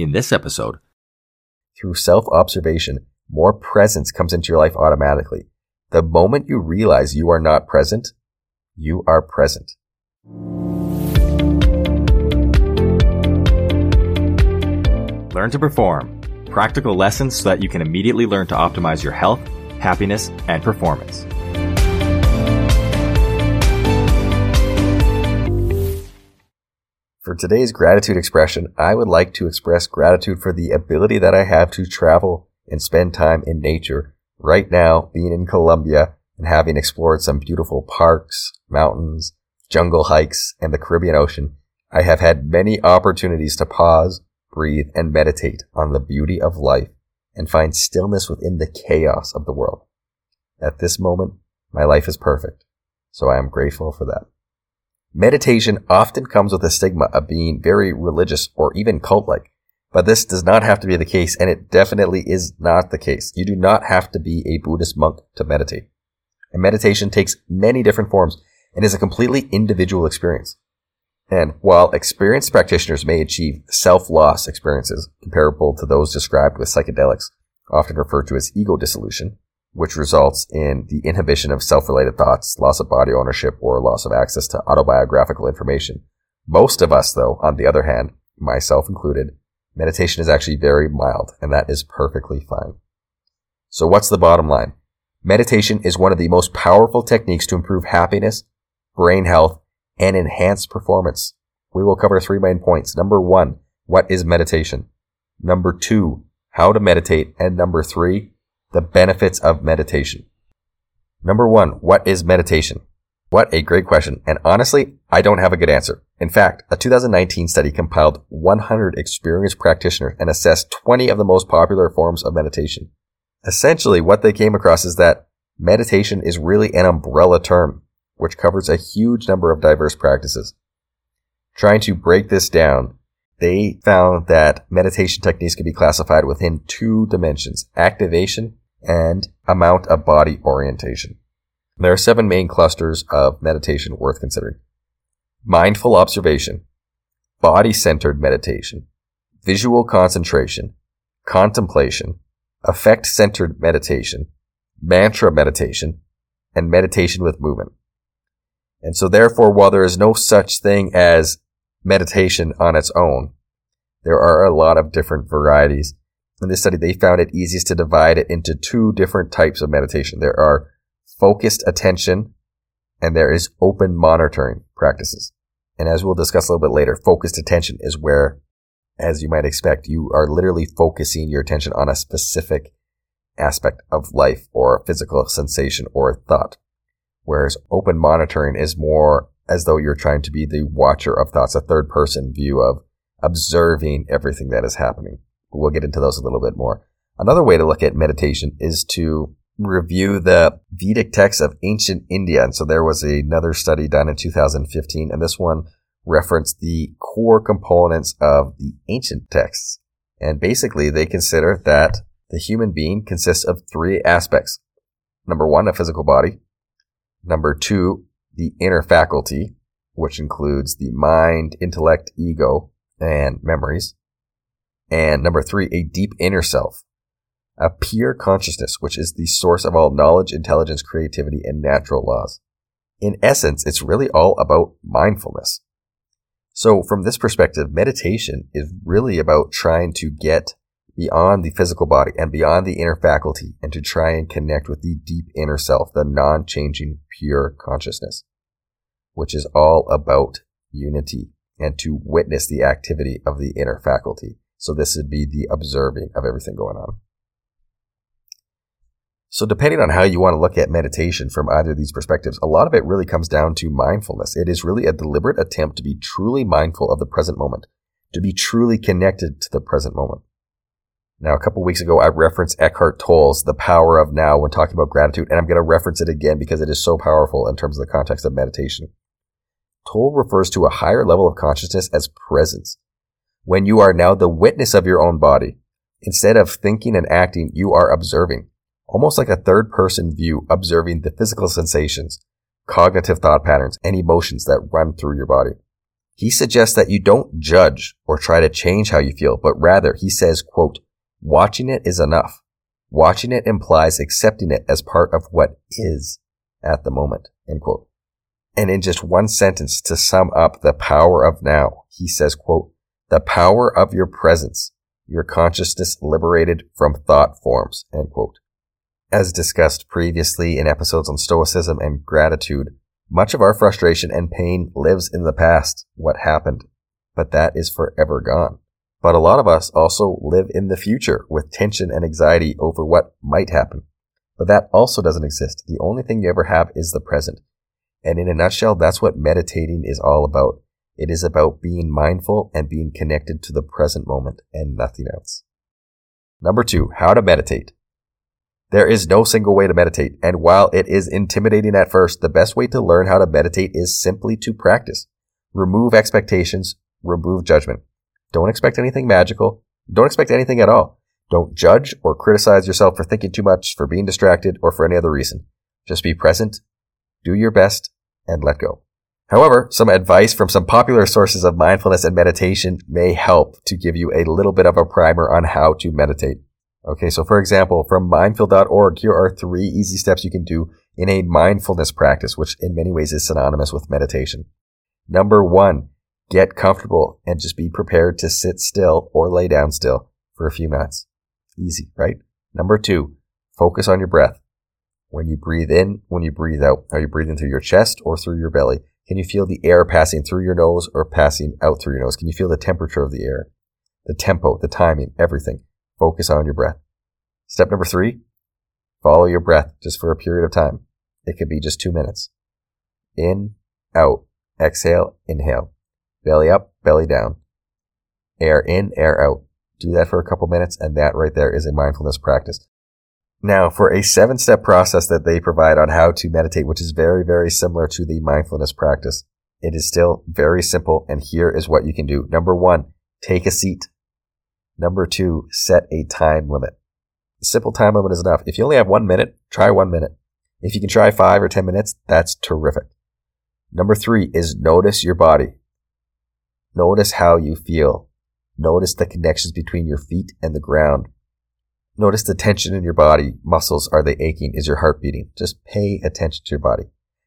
In this episode, through self observation, more presence comes into your life automatically. The moment you realize you are not present, you are present. Learn to perform. Practical lessons so that you can immediately learn to optimize your health, happiness, and performance. For today's gratitude expression, I would like to express gratitude for the ability that I have to travel and spend time in nature. Right now, being in Colombia and having explored some beautiful parks, mountains, jungle hikes, and the Caribbean Ocean, I have had many opportunities to pause, breathe, and meditate on the beauty of life and find stillness within the chaos of the world. At this moment, my life is perfect, so I am grateful for that. Meditation often comes with a stigma of being very religious or even cult-like, but this does not have to be the case, and it definitely is not the case. You do not have to be a Buddhist monk to meditate. And meditation takes many different forms and is a completely individual experience. And while experienced practitioners may achieve self-loss experiences comparable to those described with psychedelics, often referred to as ego dissolution, which results in the inhibition of self-related thoughts, loss of body ownership, or loss of access to autobiographical information. Most of us, though, on the other hand, myself included, meditation is actually very mild, and that is perfectly fine. So what's the bottom line? Meditation is one of the most powerful techniques to improve happiness, brain health, and enhance performance. We will cover three main points. Number one, what is meditation? Number two, how to meditate. And number three, the benefits of meditation. Number one, what is meditation? What a great question. And honestly, I don't have a good answer. In fact, a 2019 study compiled 100 experienced practitioners and assessed 20 of the most popular forms of meditation. Essentially, what they came across is that meditation is really an umbrella term, which covers a huge number of diverse practices. Trying to break this down, they found that meditation techniques can be classified within two dimensions, activation and amount of body orientation. There are seven main clusters of meditation worth considering. Mindful observation, body-centered meditation, visual concentration, contemplation, affect-centered meditation, mantra meditation, and meditation with movement. And so therefore, while there is no such thing as meditation on its own, there are a lot of different varieties in this study, they found it easiest to divide it into two different types of meditation. There are focused attention and there is open monitoring practices. And as we'll discuss a little bit later, focused attention is where, as you might expect, you are literally focusing your attention on a specific aspect of life or a physical sensation or thought. Whereas open monitoring is more as though you're trying to be the watcher of thoughts, a third person view of observing everything that is happening. We'll get into those a little bit more. Another way to look at meditation is to review the Vedic texts of ancient India. And so there was another study done in 2015, and this one referenced the core components of the ancient texts. And basically, they consider that the human being consists of three aspects. Number one, a physical body. Number two, the inner faculty, which includes the mind, intellect, ego, and memories. And number three, a deep inner self, a pure consciousness, which is the source of all knowledge, intelligence, creativity, and natural laws. In essence, it's really all about mindfulness. So from this perspective, meditation is really about trying to get beyond the physical body and beyond the inner faculty and to try and connect with the deep inner self, the non-changing pure consciousness, which is all about unity and to witness the activity of the inner faculty. So this would be the observing of everything going on. So depending on how you want to look at meditation from either of these perspectives, a lot of it really comes down to mindfulness. It is really a deliberate attempt to be truly mindful of the present moment, to be truly connected to the present moment. Now, a couple weeks ago, I referenced Eckhart Tolle's The Power of Now when talking about gratitude, and I'm going to reference it again because it is so powerful in terms of the context of meditation. Tolle refers to a higher level of consciousness as presence when you are now the witness of your own body. Instead of thinking and acting, you are observing, almost like a third person view, observing the physical sensations, cognitive thought patterns, and emotions that run through your body. He suggests that you don't judge or try to change how you feel, but rather he says, quote, watching it is enough. Watching it implies accepting it as part of what is at the moment, end quote. And in just one sentence to sum up the power of now, he says, quote, the power of your presence, your consciousness liberated from thought forms, end quote. As discussed previously in episodes on stoicism and gratitude, much of our frustration and pain lives in the past, what happened, but that is forever gone. But a lot of us also live in the future with tension and anxiety over what might happen. But that also doesn't exist. The only thing you ever have is the present. And in a nutshell, that's what meditating is all about. It is about being mindful and being connected to the present moment and nothing else. Number two, how to meditate. There is no single way to meditate, and while it is intimidating at first, the best way to learn how to meditate is simply to practice. Remove expectations, remove judgment. Don't expect anything magical. Don't expect anything at all. Don't judge or criticize yourself for thinking too much, for being distracted, or for any other reason. Just be present, do your best, and let go. However, some advice from some popular sources of mindfulness and meditation may help to give you a little bit of a primer on how to meditate. Okay, so for example, from mindful.org, here are three easy steps you can do in a mindfulness practice, which in many ways is synonymous with meditation. Number one, get comfortable and just be prepared to sit still or lay down still for a few minutes. Easy, right? Number two, focus on your breath. When you breathe in, when you breathe out, are you breathing through your chest or through your belly? Can you feel the air passing through your nose or passing out through your nose? Can you feel the temperature of the air? The tempo, the timing, everything. Focus on your breath. Step number three, follow your breath just for a period of time. It could be just two minutes. In, out, exhale, inhale. Belly up, belly down. Air in, air out. Do that for a couple minutes, and that right there is a mindfulness practice. Now, for a seven step process that they provide on how to meditate, which is very, very similar to the mindfulness practice, it is still very simple, and here is what you can do. Number one, take a seat. Number two, set a time limit. A simple time limit is enough. If you only have one minute, try one minute. If you can try five or 10 minutes, that's terrific. Number three is notice your body. Notice how you feel. Notice the connections between your feet and the ground. Notice the tension in your body. Muscles, are they aching? Is your heart beating? Just pay attention to your body.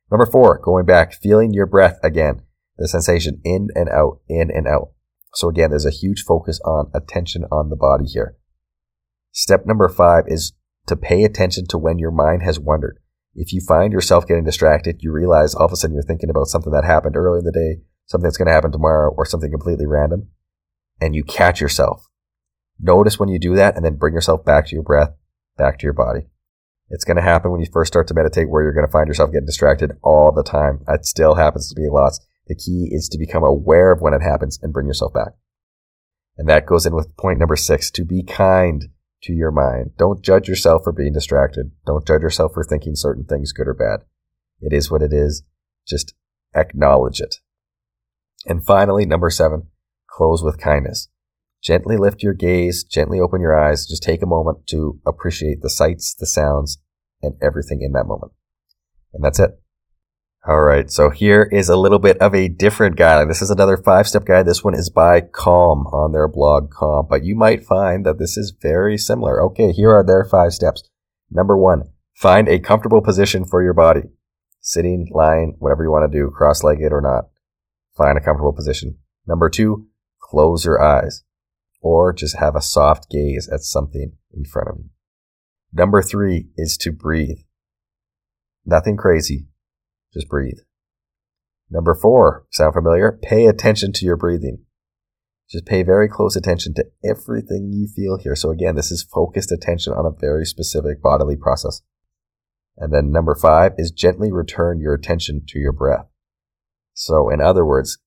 Number four, going back, feeling your breath again. The sensation in and out, in and out. So again, there's a huge focus on attention on the body here. Step number five is to pay attention to when your mind has wandered. If you find yourself getting distracted, you realize all of a sudden you're thinking about something that happened earlier in the day, something that's going to happen tomorrow, or something completely random, and you catch yourself. Notice when you do that and then bring yourself back to your breath, back to your body. It's going to happen when you first start to meditate where you're going to find yourself getting distracted all the time. It still happens to be lots. The key is to become aware of when it happens and bring yourself back. And that goes in with point number six, to be kind to your mind. Don't judge yourself for being distracted. Don't judge yourself for thinking certain things good or bad. It is what it is. Just acknowledge it. And finally, number seven, close with kindness. Gently lift your gaze, gently open your eyes, just take a moment to appreciate the sights, the sounds, and everything in that moment. And that's it. All right. So here is a little bit of a different guide. This is another five step guide. This one is by Calm on their blog Calm, but you might find that this is very similar. Okay. Here are their five steps. Number one, find a comfortable position for your body. Sitting, lying, whatever you want to do, cross legged or not. Find a comfortable position. Number two, close your eyes or just have a soft gaze at something in front of you. Number three is to breathe. Nothing crazy, just breathe. Number four, sound familiar? Pay attention to your breathing. Just pay very close attention to everything you feel here. So again, this is focused attention on a very specific bodily process. And then number five is gently return your attention to your breath. So in other words,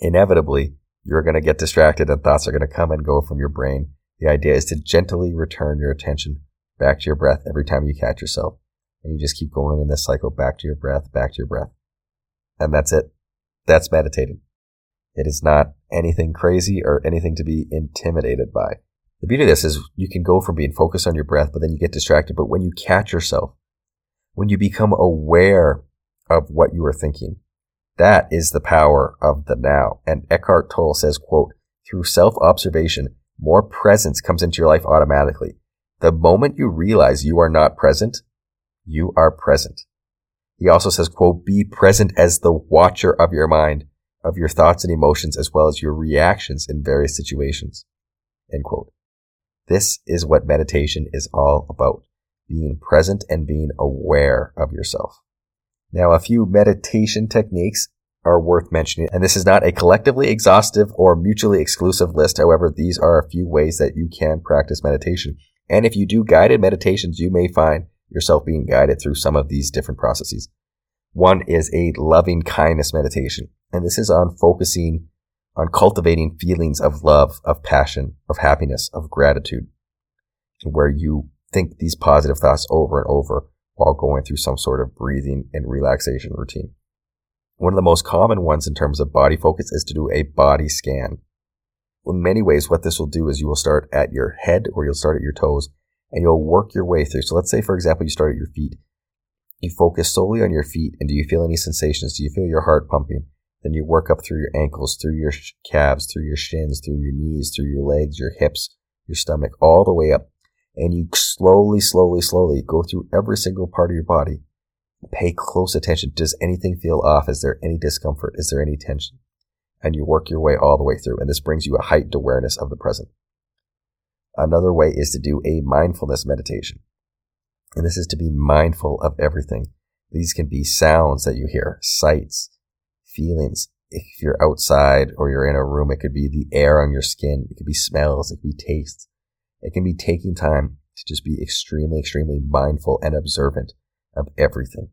inevitably, you're going to get distracted and thoughts are going to come and go from your brain. The idea is to gently return your attention back to your breath every time you catch yourself. And you just keep going in this cycle back to your breath, back to your breath. And that's it. That's meditating. It is not anything crazy or anything to be intimidated by. The beauty of this is you can go from being focused on your breath, but then you get distracted. But when you catch yourself, when you become aware of what you are thinking, That is the power of the now. And Eckhart Tolle says, quote, through self-observation, more presence comes into your life automatically. The moment you realize you are not present, you are present. He also says, quote, be present as the watcher of your mind, of your thoughts and emotions, as well as your reactions in various situations. End quote. This is what meditation is all about. Being present and being aware of yourself. Now, a few meditation techniques are worth mentioning, and this is not a collectively exhaustive or mutually exclusive list. However, these are a few ways that you can practice meditation. And if you do guided meditations, you may find yourself being guided through some of these different processes. One is a loving kindness meditation, and this is on focusing on cultivating feelings of love, of passion, of happiness, of gratitude, where you think these positive thoughts over and over while going through some sort of breathing and relaxation routine. One of the most common ones in terms of body focus is to do a body scan. In many ways, what this will do is you will start at your head or you'll start at your toes and you'll work your way through. So let's say, for example, you start at your feet. You focus solely on your feet and do you feel any sensations? Do you feel your heart pumping? Then you work up through your ankles, through your calves, through your shins, through your knees, through your legs, your hips, your stomach, all the way up. And you slowly, slowly, slowly go through every single part of your body. Pay close attention. Does anything feel off? Is there any discomfort? Is there any tension? And you work your way all the way through. And this brings you a heightened awareness of the present. Another way is to do a mindfulness meditation. And this is to be mindful of everything. These can be sounds that you hear, sights, feelings. If you're outside or you're in a room, it could be the air on your skin. It could be smells. It could be tastes. It can be taking time to just be extremely, extremely mindful and observant of everything.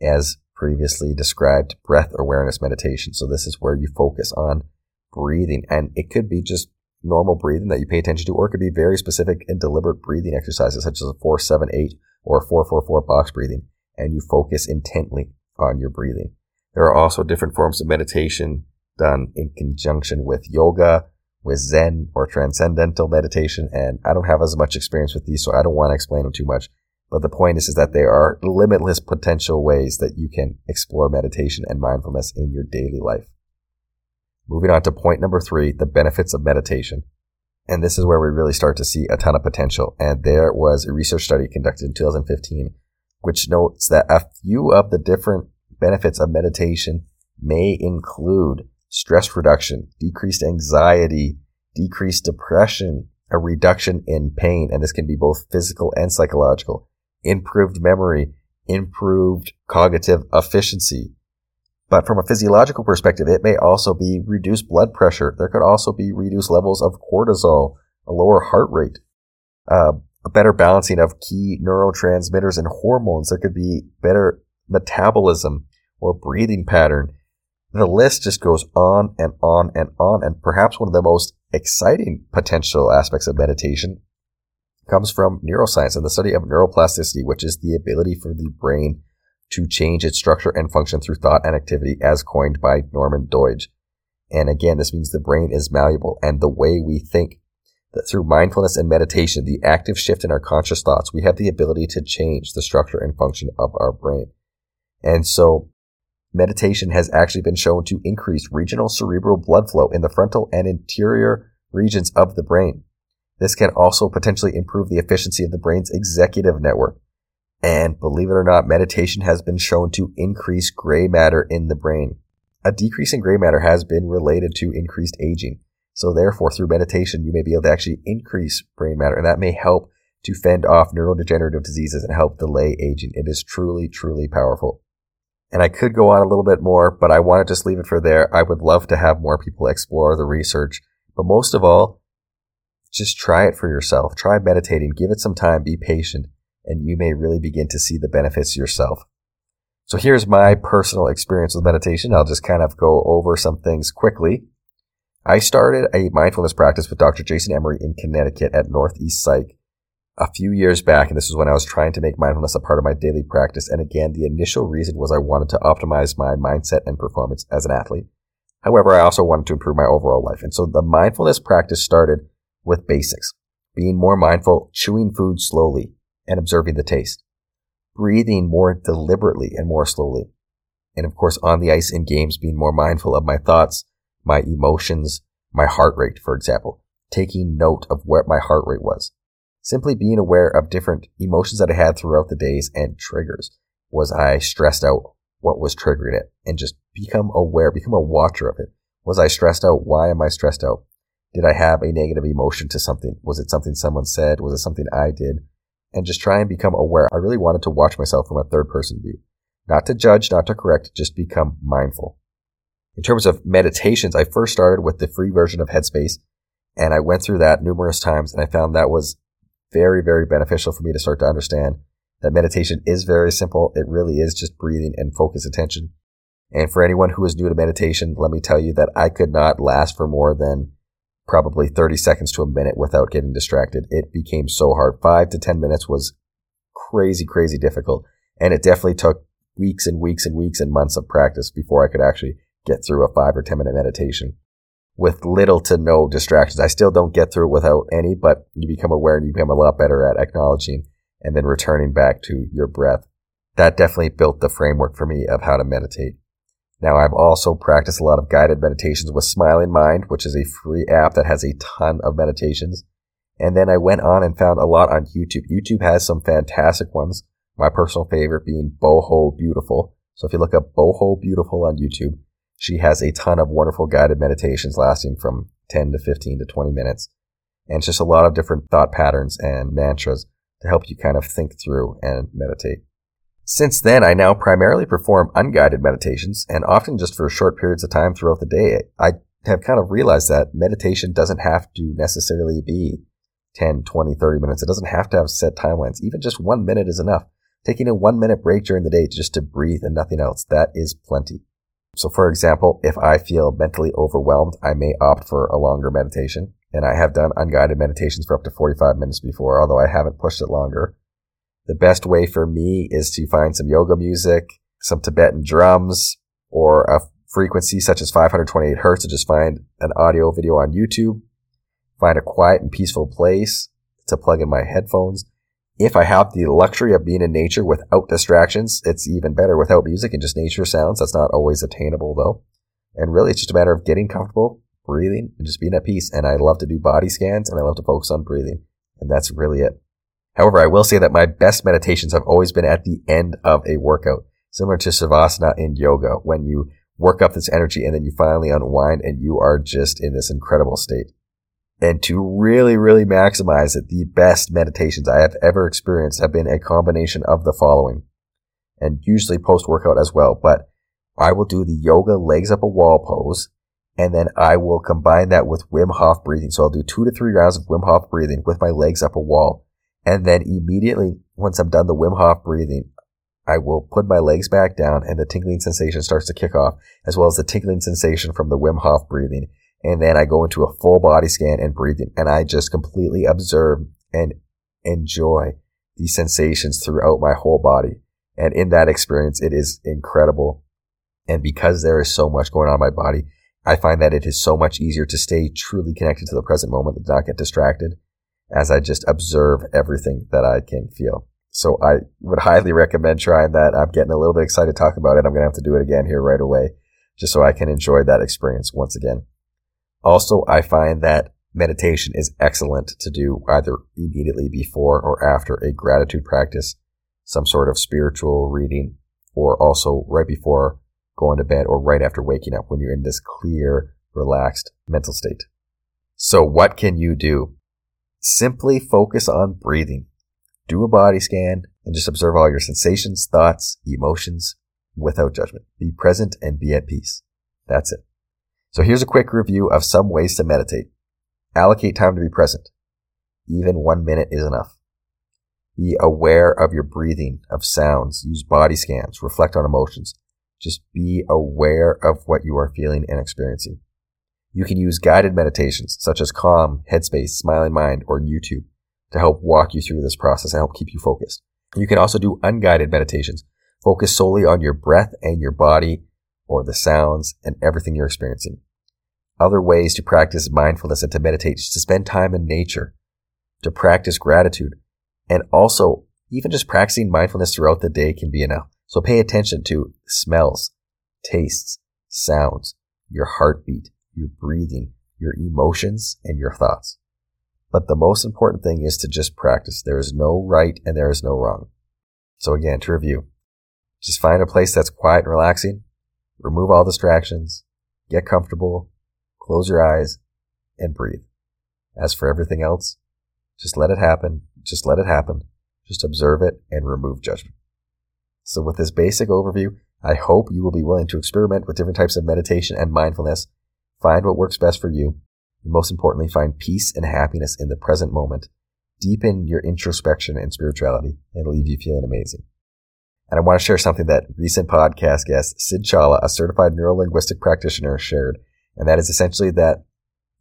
As previously described, breath awareness meditation. So this is where you focus on breathing and it could be just normal breathing that you pay attention to, or it could be very specific and deliberate breathing exercises such as a 478 or a 444 box breathing, and you focus intently on your breathing. There are also different forms of meditation done in conjunction with yoga, with Zen or transcendental meditation, and I don't have as much experience with these, so I don't want to explain them too much. But the point is, is that there are limitless potential ways that you can explore meditation and mindfulness in your daily life. Moving on to point number three, the benefits of meditation. And this is where we really start to see a ton of potential. And there was a research study conducted in 2015, which notes that a few of the different benefits of meditation may include stress reduction, decreased anxiety, decreased depression, a reduction in pain, and this can be both physical and psychological, improved memory, improved cognitive efficiency, but from a physiological perspective, it may also be reduced blood pressure. There could also be reduced levels of cortisol, a lower heart rate, uh, a better balancing of key neurotransmitters and hormones. There could be better metabolism or breathing pattern. The list just goes on and on and on. And perhaps one of the most exciting potential aspects of meditation comes from neuroscience and the study of neuroplasticity, which is the ability for the brain to change its structure and function through thought and activity as coined by Norman Doidge. And again, this means the brain is malleable and the way we think that through mindfulness and meditation, the active shift in our conscious thoughts, we have the ability to change the structure and function of our brain. And so meditation has actually been shown to increase regional cerebral blood flow in the frontal and interior regions of the brain. This can also potentially improve the efficiency of the brain's executive network, and believe it or not, meditation has been shown to increase gray matter in the brain. A decrease in gray matter has been related to increased aging. So therefore, through meditation, you may be able to actually increase brain matter, and that may help to fend off neurodegenerative diseases and help delay aging. It is truly, truly powerful. And I could go on a little bit more, but I want to just leave it for there. I would love to have more people explore the research, but most of all, just try it for yourself. Try meditating. Give it some time. Be patient and you may really begin to see the benefits yourself. So here's my personal experience with meditation. I'll just kind of go over some things quickly. I started a mindfulness practice with Dr. Jason Emery in Connecticut at Northeast Psych a few years back, and this is when I was trying to make mindfulness a part of my daily practice. And again, the initial reason was I wanted to optimize my mindset and performance as an athlete. However, I also wanted to improve my overall life. And so the mindfulness practice started with basics. Being more mindful, chewing food slowly, and observing the taste, breathing more deliberately and more slowly, And of course, on the ice in games, being more mindful of my thoughts, my emotions, my heart rate, for example, taking note of what my heart rate was. Simply being aware of different emotions that I had throughout the days and triggers. Was I stressed out? What was triggering it? And just become aware, become a watcher of it. Was I stressed out? Why am I stressed out? Did I have a negative emotion to something? Was it something someone said? Was it something I did? And just try and become aware. I really wanted to watch myself from a third person view. Not to judge, not to correct, just become mindful. In terms of meditations, I first started with the free version of Headspace and I went through that numerous times and I found that was very, very beneficial for me to start to understand that meditation is very simple. It really is just breathing and focus attention. And for anyone who is new to meditation, let me tell you that I could not last for more than probably 30 seconds to a minute without getting distracted. It became so hard. Five to 10 minutes was crazy, crazy difficult. And it definitely took weeks and weeks and weeks and months of practice before I could actually get through a five or 10 minute meditation with little to no distractions. I still don't get through it without any, but you become aware and you become a lot better at acknowledging and then returning back to your breath. That definitely built the framework for me of how to meditate. Now I've also practiced a lot of guided meditations with Smiling Mind, which is a free app that has a ton of meditations. And then I went on and found a lot on YouTube. YouTube has some fantastic ones. My personal favorite being Boho Beautiful. So if you look up Boho Beautiful on YouTube, she has a ton of wonderful guided meditations lasting from 10 to 15 to 20 minutes. And just a lot of different thought patterns and mantras to help you kind of think through and meditate. Since then, I now primarily perform unguided meditations and often just for short periods of time throughout the day. I have kind of realized that meditation doesn't have to necessarily be 10, 20, 30 minutes. It doesn't have to have set timelines. Even just one minute is enough. Taking a one minute break during the day just to breathe and nothing else, that is plenty. So for example, if I feel mentally overwhelmed, I may opt for a longer meditation. And I have done unguided meditations for up to 45 minutes before, although I haven't pushed it longer. The best way for me is to find some yoga music, some Tibetan drums, or a frequency such as 528 hertz to just find an audio video on YouTube, find a quiet and peaceful place to plug in my headphones. If I have the luxury of being in nature without distractions, it's even better without music and just nature sounds. That's not always attainable though. And really it's just a matter of getting comfortable, breathing, and just being at peace. And I love to do body scans and I love to focus on breathing. And that's really it. However, I will say that my best meditations have always been at the end of a workout, similar to Savasana in yoga, when you work up this energy and then you finally unwind and you are just in this incredible state. And to really, really maximize it, the best meditations I have ever experienced have been a combination of the following and usually post workout as well, but I will do the yoga legs up a wall pose and then I will combine that with Wim Hof breathing. So I'll do two to three rounds of Wim Hof breathing with my legs up a wall and then immediately, once I'm done the Wim Hof breathing, I will put my legs back down and the tingling sensation starts to kick off, as well as the tingling sensation from the Wim Hof breathing. And then I go into a full body scan and breathing, and I just completely observe and enjoy these sensations throughout my whole body. And in that experience, it is incredible. And because there is so much going on in my body, I find that it is so much easier to stay truly connected to the present moment and not get distracted as I just observe everything that I can feel. So I would highly recommend trying that. I'm getting a little bit excited to talk about it. I'm going to have to do it again here right away just so I can enjoy that experience once again. Also, I find that meditation is excellent to do either immediately before or after a gratitude practice, some sort of spiritual reading, or also right before going to bed or right after waking up when you're in this clear, relaxed mental state. So what can you do? Simply focus on breathing. Do a body scan and just observe all your sensations, thoughts, emotions without judgment. Be present and be at peace. That's it. So here's a quick review of some ways to meditate. Allocate time to be present. Even one minute is enough. Be aware of your breathing, of sounds, use body scans, reflect on emotions. Just be aware of what you are feeling and experiencing. You can use guided meditations such as Calm, Headspace, Smiling Mind, or YouTube to help walk you through this process and help keep you focused. You can also do unguided meditations. Focus solely on your breath and your body or the sounds and everything you're experiencing. Other ways to practice mindfulness and to meditate is to spend time in nature, to practice gratitude, and also even just practicing mindfulness throughout the day can be enough. So pay attention to smells, tastes, sounds, your heartbeat, your breathing, your emotions, and your thoughts. But the most important thing is to just practice. There is no right and there is no wrong. So again, to review, just find a place that's quiet and relaxing, remove all distractions, get comfortable, close your eyes, and breathe. As for everything else, just let it happen. Just let it happen. Just observe it and remove judgment. So with this basic overview, I hope you will be willing to experiment with different types of meditation and mindfulness, find what works best for you, and most importantly, find peace and happiness in the present moment, deepen your introspection and spirituality, and leave you feeling amazing. And I want to share something that recent podcast guest Sid Chawla, a certified neurolinguistic practitioner, shared, and that is essentially that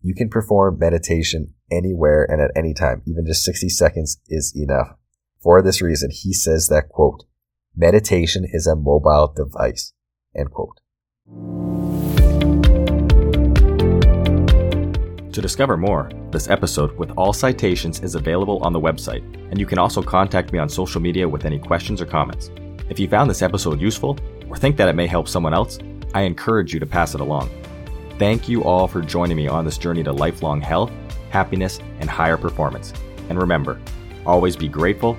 you can perform meditation anywhere and at any time. Even just 60 seconds is enough. For this reason, he says that, quote, meditation is a mobile device, end quote. To discover more, this episode with all citations is available on the website, and you can also contact me on social media with any questions or comments. If you found this episode useful or think that it may help someone else, I encourage you to pass it along. Thank you all for joining me on this journey to lifelong health, happiness, and higher performance. And remember, always be grateful,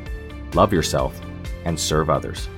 love yourself, and serve others.